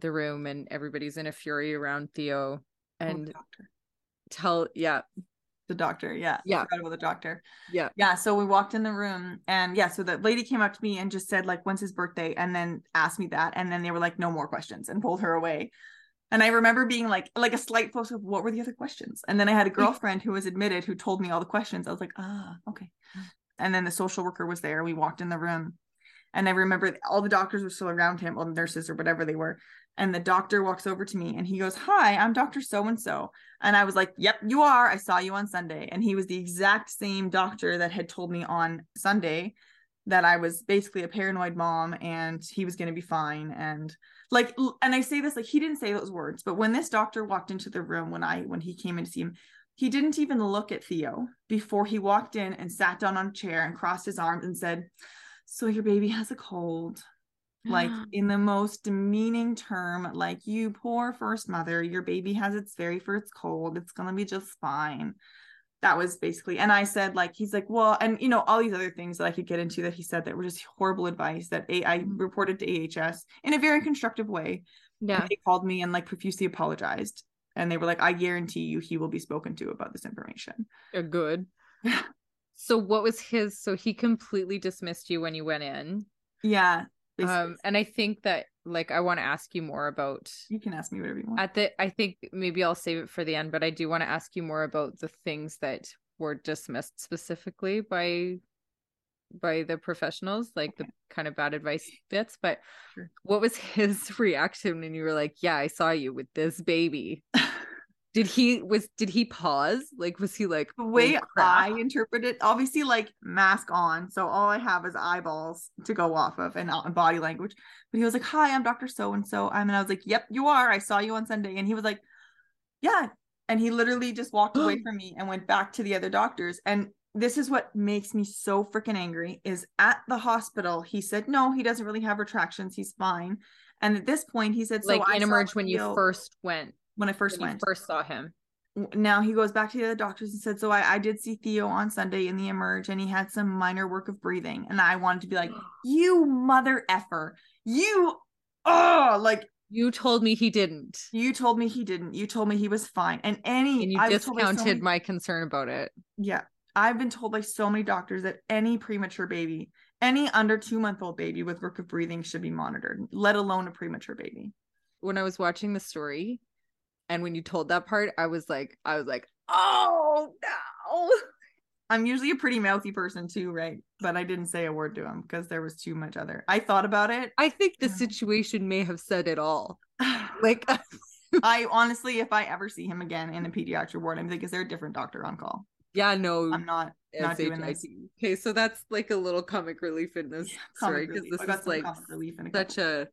the room and everybody's in a fury around Theo and oh, tell yeah the doctor. Yeah yeah. forgot about the doctor. Yeah. Yeah so we walked in the room and yeah so the lady came up to me and just said like when's his birthday? and then asked me that and then they were like no more questions and pulled her away. And i remember being like like a slight focus of what were the other questions? And then i had a girlfriend who was admitted who told me all the questions. I was like ah okay. And then the social worker was there. We walked in the room and i remember all the doctors were still around him or the nurses or whatever they were and the doctor walks over to me and he goes, Hi, I'm Dr. So and so. And I was like, Yep, you are. I saw you on Sunday. And he was the exact same doctor that had told me on Sunday that I was basically a paranoid mom and he was going to be fine. And like, and I say this like he didn't say those words, but when this doctor walked into the room when I, when he came in to see him, he didn't even look at Theo before he walked in and sat down on a chair and crossed his arms and said, So your baby has a cold like in the most demeaning term like you poor first mother your baby has its very first cold it's gonna be just fine. That was basically and i said like he's like well and you know all these other things that i could get into that he said that were just horrible advice that a- i mm-hmm. reported to ahs in a very constructive way yeah. they called me and like profusely apologized and they were like i guarantee you he will be spoken to about this information. You're good. So what was his so he completely dismissed you when you went in? Yeah um and i think that like i want to ask you more about you can ask me whatever you want at the i think maybe i'll save it for the end but i do want to ask you more about the things that were dismissed specifically by by the professionals like okay. the kind of bad advice bits but sure. what was his reaction when you were like yeah i saw you with this baby did he was did he pause? Like was he like the way oh, i interpret it obviously like mask on so all i have is eyeballs to go off of and uh, body language. But he was like hi i'm dr so and so i'm and i was like yep you are i saw you on sunday and he was like yeah and he literally just walked away from me and went back to the other doctors and this is what makes me so freaking angry is at the hospital he said no he doesn't really have retractions he's fine and at this point he said like so in emerge when you first went when I first when went. first saw him. Now he goes back to the other doctors and said, So I, I did see Theo on Sunday in the emerge and he had some minor work of breathing. And I wanted to be like, You mother effer. You oh like you told me he didn't. You told me he didn't. You told me he was fine. And any and you I discounted so many, my concern about it. Yeah. I've been told by so many doctors that any premature baby, any under two month old baby with work of breathing should be monitored, let alone a premature baby. When I was watching the story, and when you told that part, I was like, I was like, oh no. I'm usually a pretty mouthy person too, right? But I didn't say a word to him because there was too much other. I thought about it. I think the situation may have said it all. like I honestly, if I ever see him again in a pediatric ward, I'm like, is there a different doctor on call? Yeah, no, I'm not not doing this. Okay, so that's like a little comic relief in this yeah, story because this is like such a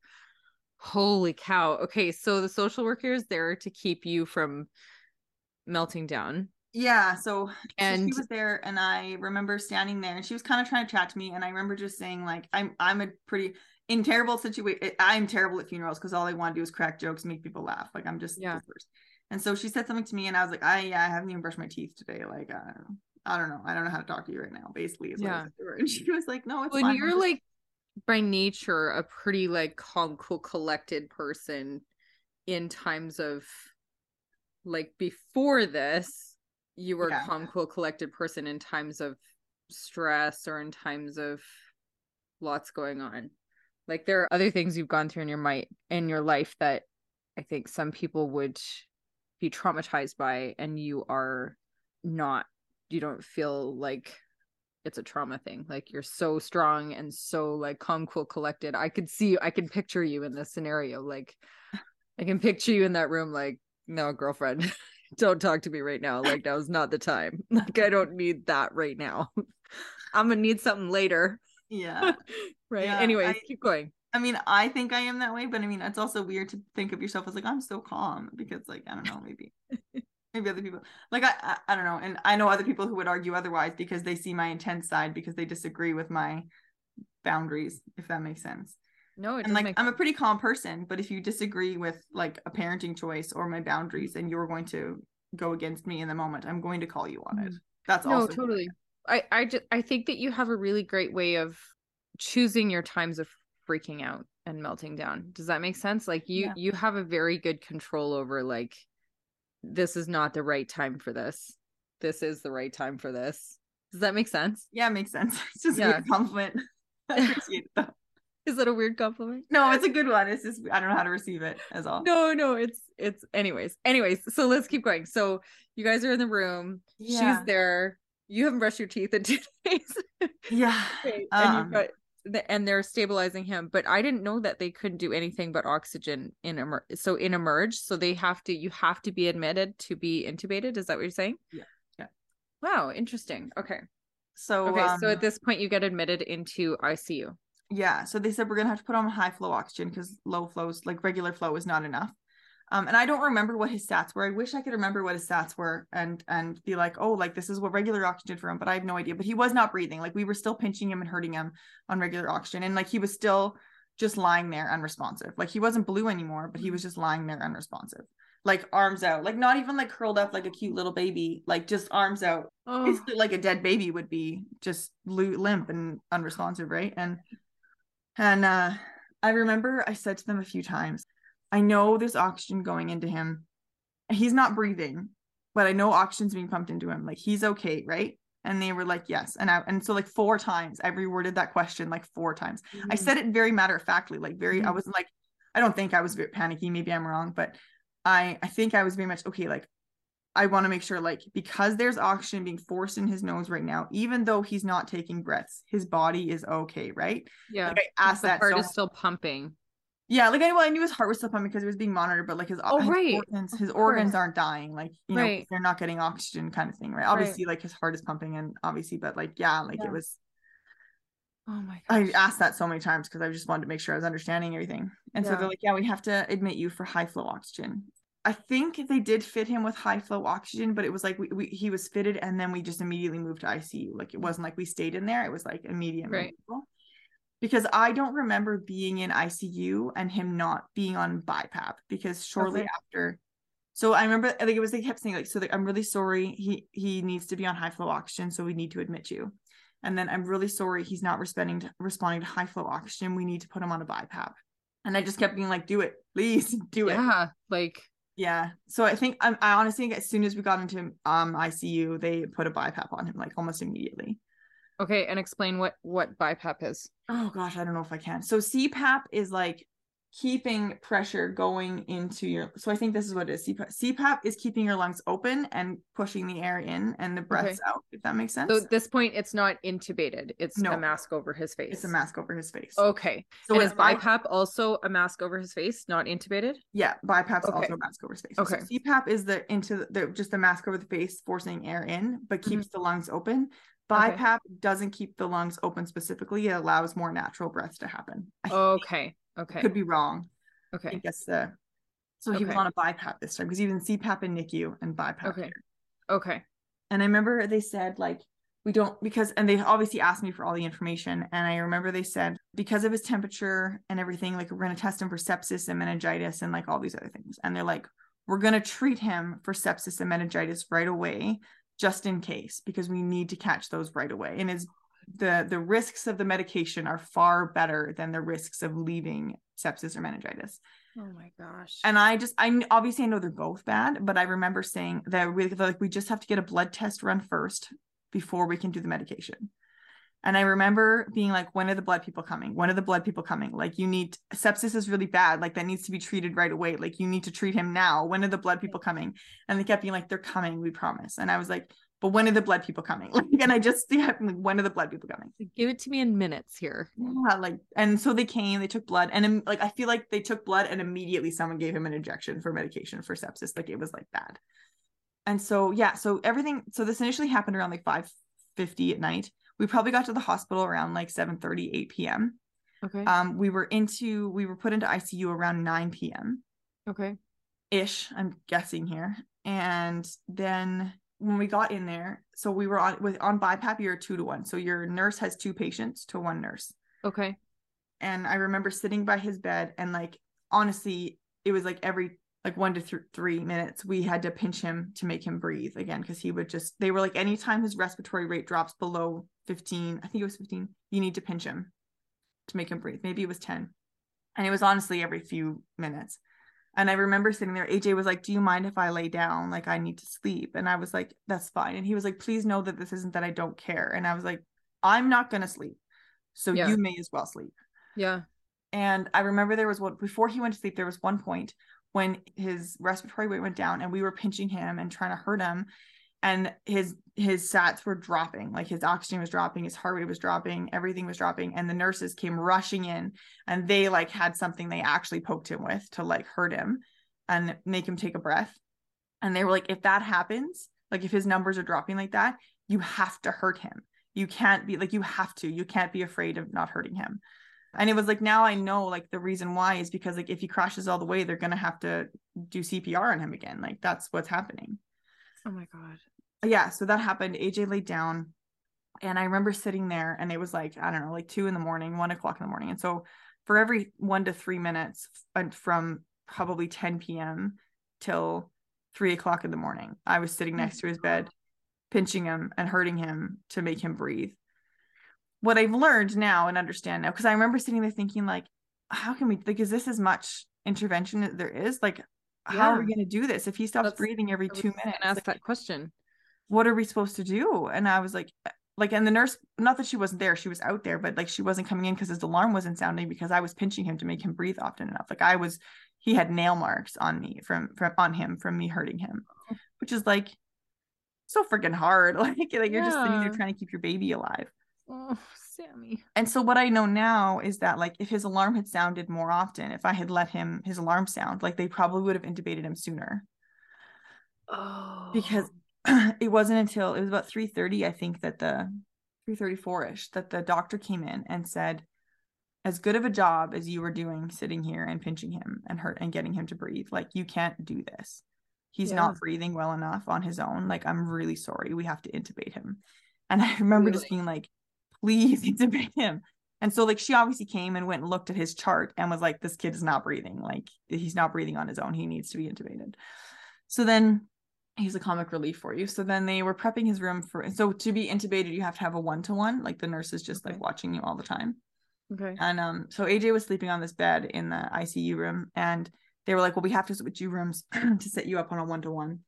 Holy cow. Okay, so the social worker is there to keep you from melting down. Yeah, so, And- so she was there and I remember standing there and she was kind of trying to chat to me and I remember just saying like I'm I'm a pretty in terrible situation I'm terrible at funerals because all I want to do is crack jokes, make people laugh. Like I'm just Yeah. the worst. And so she said something to me and I was like, I yeah, I haven't even brushed my teeth today. Like uh, I don't know. I don't know how to talk to you right now, basically. Is what I Yeah. said to her. And she was like, No, it's when fine. You're just- like by nature a pretty like calm, cool, collected person in times of like before this, you were Yeah. calm, cool, collected person in times of stress or in times of lots going on. Like there are other things you've gone through in your might in your life that I think some people would be traumatized by and you are not you don't feel like it's a trauma thing like you're so strong and so like calm cool collected. I could see i can picture you in this scenario like i can picture you in that room like no girlfriend don't talk to me right now like that was not the time like i don't need that right now. I'm gonna need something later. Yeah. right? Yeah, anyways I- keep going. I mean, I think I am that way, but I mean, it's also weird to think of yourself as like I'm so calm because, like, I don't know, maybe, maybe other people, like, I, I, I don't know, and I know other people who would argue otherwise because they see my intense side because they disagree with my boundaries, if that makes sense. no it And like, make I'm a pretty calm person, but if you disagree with like a parenting choice or my boundaries, and you're going to go against me in the moment, I'm going to call you on it. That's Mm-hmm. no also totally i i just i think that you have a really great way of choosing your times of freaking out and melting down does that make sense like you Yeah. you have a very good control over like this is not the right time for this this is the right time for this does that make sense Yeah, it makes sense. It's just a weird compliment. I appreciate it though. is that a weird compliment No, it's a good one. It's just I don't know how to receive it as all. no no it's it's anyways anyways so let's keep going so you guys are in the room Yeah. she's there you haven't brushed your teeth in two days Yeah. and Um, you've got the, and they're stabilizing him but i didn't know that they couldn't do anything but oxygen in emer- so in emerge so they have to you have to be admitted to be intubated is that what you're saying Yeah, yeah. wow interesting okay So okay so um, at this point you get admitted into icu yeah, so they said we're gonna have to put on high flow oxygen because low flows, like regular flow, is not enough. Um, and I don't remember what his stats were. I wish I could remember what his stats were and and be like, oh, like this is what regular oxygen did for him, but I have no idea. But he was not breathing. Like we were still pinching him and hurting him on regular oxygen, and like he was still just lying there unresponsive. Like he wasn't blue anymore, but he was just lying there unresponsive. Like arms out, like not even like curled up like a cute little baby, like just arms out oh basically like a dead baby would be just limp and unresponsive right and and uh i remember i said to them a few times i know there's oxygen going into him. He's not breathing but i know oxygen's being pumped into him. Like he's okay right? And they were like yes. And i and so like four times i reworded that question like four times. I Mm. said it very matter of factly like very i Mhm. wasn't like i don't think i was very panicky maybe i'm wrong but i i think i was very much okay like i want to make sure like because there's oxygen being forced in his nose right now even though he's not taking breaths his body is okay right? Yeah. Like i asked the that heart so is still pumping yeah like I, well, I knew his heart was still pumping because he was being monitored but like his, Oh, his right. organs his organs aren't dying like you know Right. they're not getting oxygen kind of thing right obviously like his heart is pumping and obviously but like yeah like Yeah. it was oh my I asked that so many times because I just wanted to make sure I was understanding everything. And so they're like, yeah, we have to admit you for high flow oxygen. I think they did fit him with high flow oxygen, but it was like we, we he was fitted and then we just immediately moved to ICU. Like it wasn't like we stayed in there. It was like immediate Right. Because I don't remember being in ICU and him not being on BiPAP because shortly Okay. after. So I remember like it was they kept saying like so like I'm really sorry he he needs to be on high flow oxygen so we need to admit you. And then I'm really sorry he's not responding to responding to high flow oxygen. We need to put him on a BiPAP. And I just kept being like, do it, please do it. yeah like Yeah. So I think I, I honestly think as soon as we got into um ICU, they put a BiPAP on him like almost immediately. Okay and explain what what BiPAP is Oh gosh, I don't know if I can. So CPAP is like keeping pressure going into your so I think this is what it is. CPAP, CPAP is keeping your lungs open and pushing the air in and the breaths out, if that makes sense. so at this point it's not intubated it's No. a mask over his face it's a mask over his face. Okay. so and is bi- BiPAP also a mask over his face, not intubated? Yeah, BiPAP's Okay. also a mask over his face. Okay. So CPAP is the into the, the just the mask over the face, forcing air in, but mm-hmm. keeps the lungs open. Mm-hmm. Okay. BiPAP doesn't keep the lungs open specifically. It allows more natural breaths to happen. Okay. Okay. could be wrong. Okay. I guess the so he was Okay. on a BiPAP this time because even CPAP and NICU and BiPAP. Okay. here. Okay. And I remember they said like we don't because and they obviously asked me for all the information and I remember they said because of his temperature and everything like we're going to test him for sepsis and meningitis and like all these other things and they're like we're going to treat him for sepsis and meningitis right away just in case because we need to catch those right away and is the the risks of the medication are far better than the risks of leaving sepsis or meningitis Oh my gosh. and I just, I obviously I know they're both bad, but I remember saying that we like we just have to get a blood test run first before we can do the medication. And I remember being like, when are the blood people coming? When are the blood people coming? Like, you need sepsis is really bad. Like, that needs to be treated right away. Like, you need to treat him now. When are the blood people coming? And they kept being like, they're coming, we promise. And I was like, but when are the blood people coming? Like, and I just, yeah, like, when are the blood people coming? Give it to me in minutes here. Yeah, like, and so they came, they took blood, and um, like, I feel like they took blood, and immediately someone gave him an injection for medication for sepsis. Like, it was like that. And so, yeah, so everything, so this initially happened around like 5 50 at night. We probably got to the hospital around like 7 30, 8 p.m. Okay. Um, we were into, we were put into ICU around 9 p.m. okay. ish, I'm guessing here. And then when we got in there, so we were on with on BiPAP, you're two to one. So your nurse has two patients to one nurse. Okay. and I remember sitting by his bed and like honestly it was like every like one to th- three minutes we had to pinch him to make him breathe again because he would just they were like anytime his respiratory rate drops below 15 I think it was 15 you need to pinch him to make him breathe. Maybe it was 10 and it was honestly every few minutes. And I remember sitting there AJ was like do you mind if I lay down? Like I need to sleep. And I was like that's fine. And he was like please know that this isn't that I don't care. And I was like I'm not going to sleep so Yeah. you may as well sleep. Yeah. and I remember there was one before he went to sleep, there was one point when his respiratory rate went down and we were pinching him and trying to hurt him. And his his sats were dropping, like his oxygen was dropping, his heart rate was dropping, everything was dropping. And the nurses came rushing in and they like had something they actually poked him with to like hurt him and make him take a breath. And they were like, if that happens, like if his numbers are dropping like that, you have to hurt him. You can't be like you have to. You can't be afraid of not hurting him and it was like now i know like the reason why is because like if he crashes all the way they're gonna have to do cpr on him again like that's what's happening Oh my god. yeah so that happened aj laid down and i remember sitting there and it was like i don't know like two in the morning one o'clock in the morning and so for every one to three minutes from probably 10 p.m till three o'clock in the morning i was sitting next to his mm-hmm. bed pinching him and hurting him to make him breathe what I've learned now and understand now, because I remember sitting there thinking, like, how can we, like, is this as much intervention as there is? Like, how are we going to do this? If he stops That's- breathing every two minutes, Ask like, that question. what are we supposed to do? And I was like, eh, like, and the nurse, not that she wasn't there, she was out there, but like, she wasn't coming in because his alarm wasn't sounding because I was pinching him to make him breathe often enough. Like, I was, he had nail marks on me from, from, on him from me hurting him, oh. which is like, so freaking hard. Like, like you're just sitting there trying to keep your baby alive. Oh, Sammi. And so what I know now is that like if his alarm had sounded more often, if I had let him his alarm sound, like they probably would have intubated him sooner. Oh. Because it wasn't until it was about 3:30, I think, that the 3:34ish that the doctor came in and said, as good of a job as you were doing sitting here and pinching him and hurt and getting him to breathe, like you can't do this. He's Yeah. not breathing well enough on his own. Like, I'm really sorry. We have to intubate him. And I remember just being like, please intubate him. And so like she obviously came and went and looked at his chart and was like, this kid is not breathing. Like he's not breathing on his own. He needs to be intubated. So then he's a comic relief for you. So then they were prepping his room for so to be intubated, you have to have a one-to-one, like the nurse is just Okay. like watching you all the time. Okay. And um, so AJ was sleeping on this bed in the ICU room, and they were like, "Well, we have to switch you rooms to set you up on a one to one."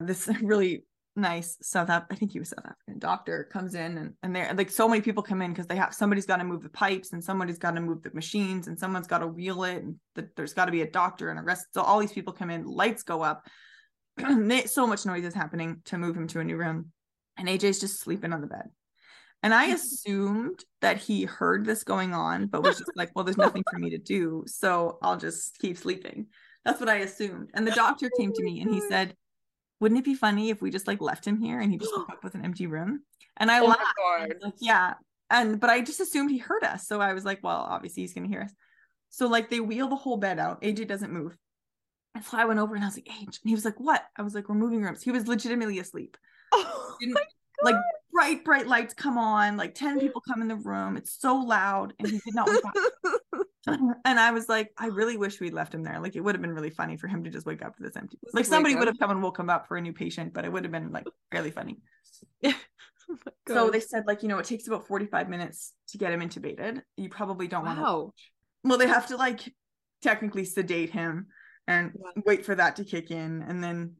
This really nice South Af- I think he was South African doctor comes in, and and they're like so many people come in because they have somebody's got to move the pipes, and somebody's got to move the machines, and someone's got to wheel it, and the, there's got to be a doctor and a rest. So all these people come in, lights go up, so much noise is happening to move him to a new room, and AJ's just sleeping on the bed. And I assumed that he heard this going on, but was just like, well, there's nothing for me to do. So I'll just keep sleeping. That's what I assumed. And the doctor came to me and he said, wouldn't it be funny if we just like left him here and he just woke up with an empty room? And I Oh laughed. Was like, yeah. And but I just assumed he heard us. So I was like, well, obviously he's gonna hear us. So like they wheel the whole bed out. AJ doesn't move. And so I went over and I was like, AJ. And he was like, what? I was like, we're moving rooms. He was legitimately asleep. Oh, like bright, bright lights come on, like 10 people come in the room. It's so loud. And he did not wake up. and I was like, I really wish we'd left him there. Like it would have been really funny for him to just wake up to this empty. Like somebody would have come and woke him up for a new patient, but it would have been like fairly funny. Oh So they said like, you know, it takes about 45 minutes to get him intubated. You probably don't want to wow. well they have to like technically sedate him and wait for that to kick in and then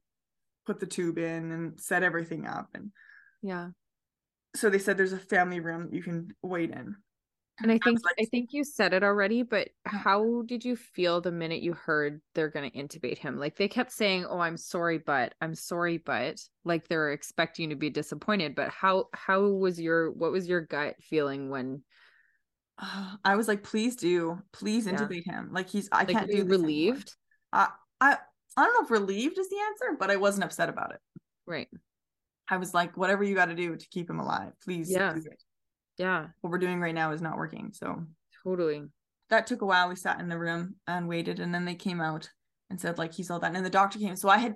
put the tube in and set everything up and Yeah. so they said there's a family room you can wait in And I think was like- I think you said it already, but how did you feel the minute you heard they're going to intubate him? Like they kept saying, "Oh, I'm sorry, but I'm sorry, but," like they're expecting you to be disappointed. But how how was your what was your gut feeling when i was like please do please Yeah. intubate him like he's i like can't do this anymore. relieved? I, I i don't know if relieved is the answer but i wasn't upset about it Right. i was like whatever you got to do to keep him alive please Yeah. do it. Yeah. what we're doing right now is not working so Totally. that took a while. We sat in the room and waited, and then they came out and said like he's all done. And the doctor came. So I had,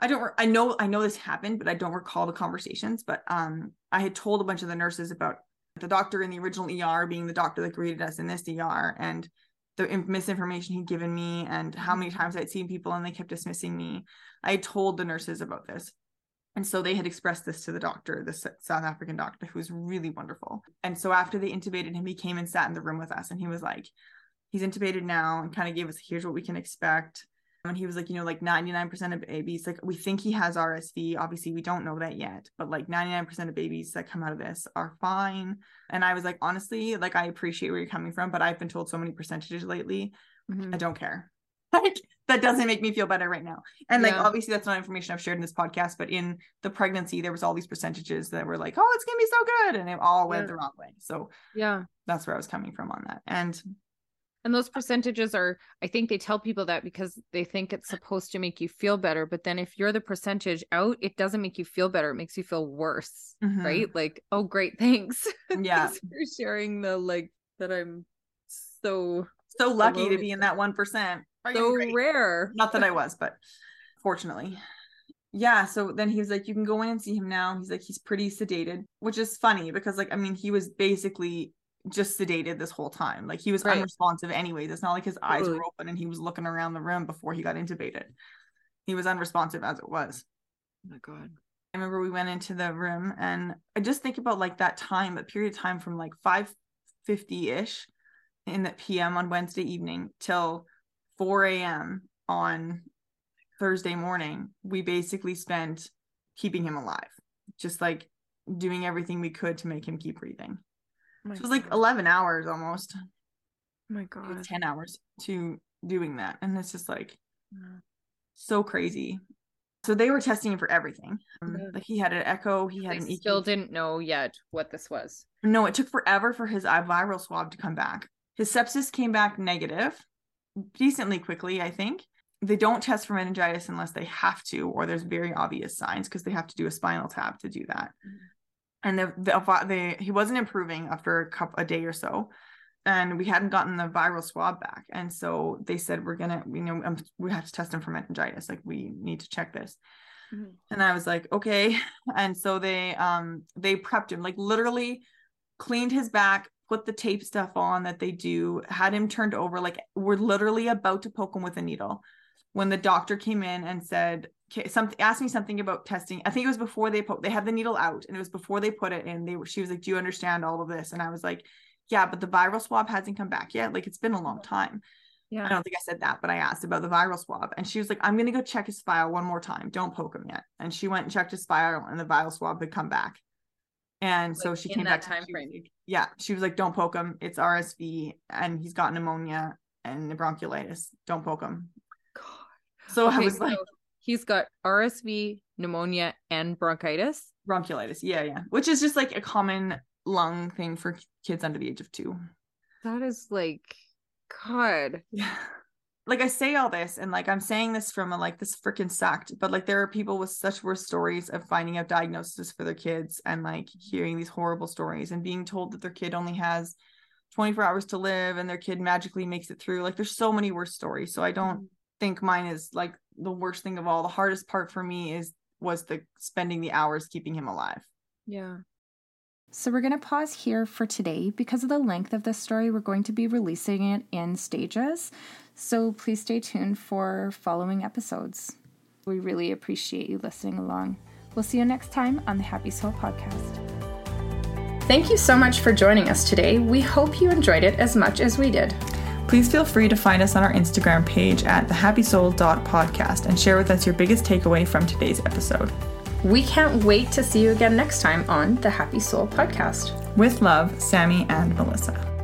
I don't, I know, I know this happened, but I don't recall the conversations. But um, I had told a bunch of the nurses about the doctor in the original ER being the doctor that greeted us in this ER and the misinformation he'd given me and how many times I'd seen people and they kept dismissing me. I had told the nurses about this. And so they had expressed this to the doctor, the South African doctor, who was really wonderful. And so after they intubated him, he came and sat in the room with us and he was like, he's intubated now and kind of gave us, here's what we can expect. And he was like, you know, like 99% of babies, like we think he has RSV. Obviously, we don't know that yet, but like 99% of babies that come out of this are fine. And I was like, honestly, like I appreciate where you're coming from, but I've been told so many percentages lately. Mhm. I don't care. Like that doesn't make me feel better right now. And like Yeah. obviously that's not information I've shared in this podcast, but in the pregnancy there was all these percentages that were like, "Oh, it's to be so good." And it all went Yeah. the wrong way. So Yeah. that's where I was coming from on that. And And those percentages are, I think they tell people that because they think it's supposed to make you feel better. But then if you're the percentage out, it doesn't make you feel better. It makes you feel worse. Mhm. Right. Like, oh, great. Thanks. Yeah. Thanks for sharing the like that I'm so, so lucky to be in that 1%. Are so great? rare. Not that I was, but fortunately. Yeah, so then he was like, You can go in and see him now. He's like, He's pretty sedated, which is funny because, like, I mean, he was basically just sedated this whole time. Like, he was Right. unresponsive, anyways. It's not like his eyes Totally. were open and he was looking around the room before he got intubated. He was unresponsive as it was. Oh my God. I remember we went into the room and I just think about like that time, that period of time from like 550 ish in the PM on Wednesday evening till 4 a.m. on Thursday morning. We basically spent keeping him alive, just like doing everything we could to make him keep breathing. Oh So it was like 11 hours almost, Oh my God. 10 hours to doing that. And it's just like, Yeah. so crazy. So they were testing him for everything. Um, Like he had an echo, he had They an E still didn't know yet what this was. No, it took forever for his eye viral swab to come back. His sepsis came back negative decently quickly, I think. They don't test for meningitis unless they have to, or there's very obvious signs because they have to do a spinal tap to do that. And the, the, the he wasn't improving after a couple a day or so, and we hadn't gotten the viral swab back, and so they said we're gonna, you know, um, we have to test him for meningitis. Like we need to check this and i was like okay and so they um they prepped him like literally cleaned his back put the tape stuff on that they do had him turned over like we're literally about to poke him with a needle when the doctor came in and said okay, something asked me something about testing i think it was before they put they had the needle out and it was before they put it in they were she was like do you understand all of this and i was like yeah but the viral swab hasn't come back yet like it's been a long time Yeah. I don't think I said that, but I asked about the viral swab. And she was like, I'm going to go check his file one more time. Don't poke him yet. And she went and checked his file, and the viral swab had come back. And so she came back. time she was frame. like- yeah. She was like, Don't poke him. It's RSV and he's got pneumonia and bronchiolitis. Don't poke him. God. So I Okay, was like, he's got RSV, pneumonia, and bronchitis. Bronchiolitis. Yeah. Yeah. Which is just like a common lung thing for kids under the age of two. That is like, God. Yeah. Like I say all this and like I'm saying this from a like this freaking sucked, but like there are people with such worse stories of finding out diagnosis for their kids and like hearing these horrible stories and being told that their kid only has 24 hours to live and their kid magically makes it through. Like there's so many worse stories. So I don't mm-hmm. think mine is like the worst thing of all. The hardest part for me is was the spending the hours keeping him alive. Yeah. So we're going to pause here for today because of the length of this story. We're going to be releasing it in stages. So please stay tuned for following episodes. We really appreciate you listening along. We'll see you next time on the Happy Soul podcast. Thank you so much for joining us today. We hope you enjoyed it as much as we did. Please feel free to find us on our Instagram page at thehappysoul.podcast and share with us your biggest takeaway from today's episode. We can't wait to see you again next time on the Happy Soul podcast. With love, Sammi and Melissa.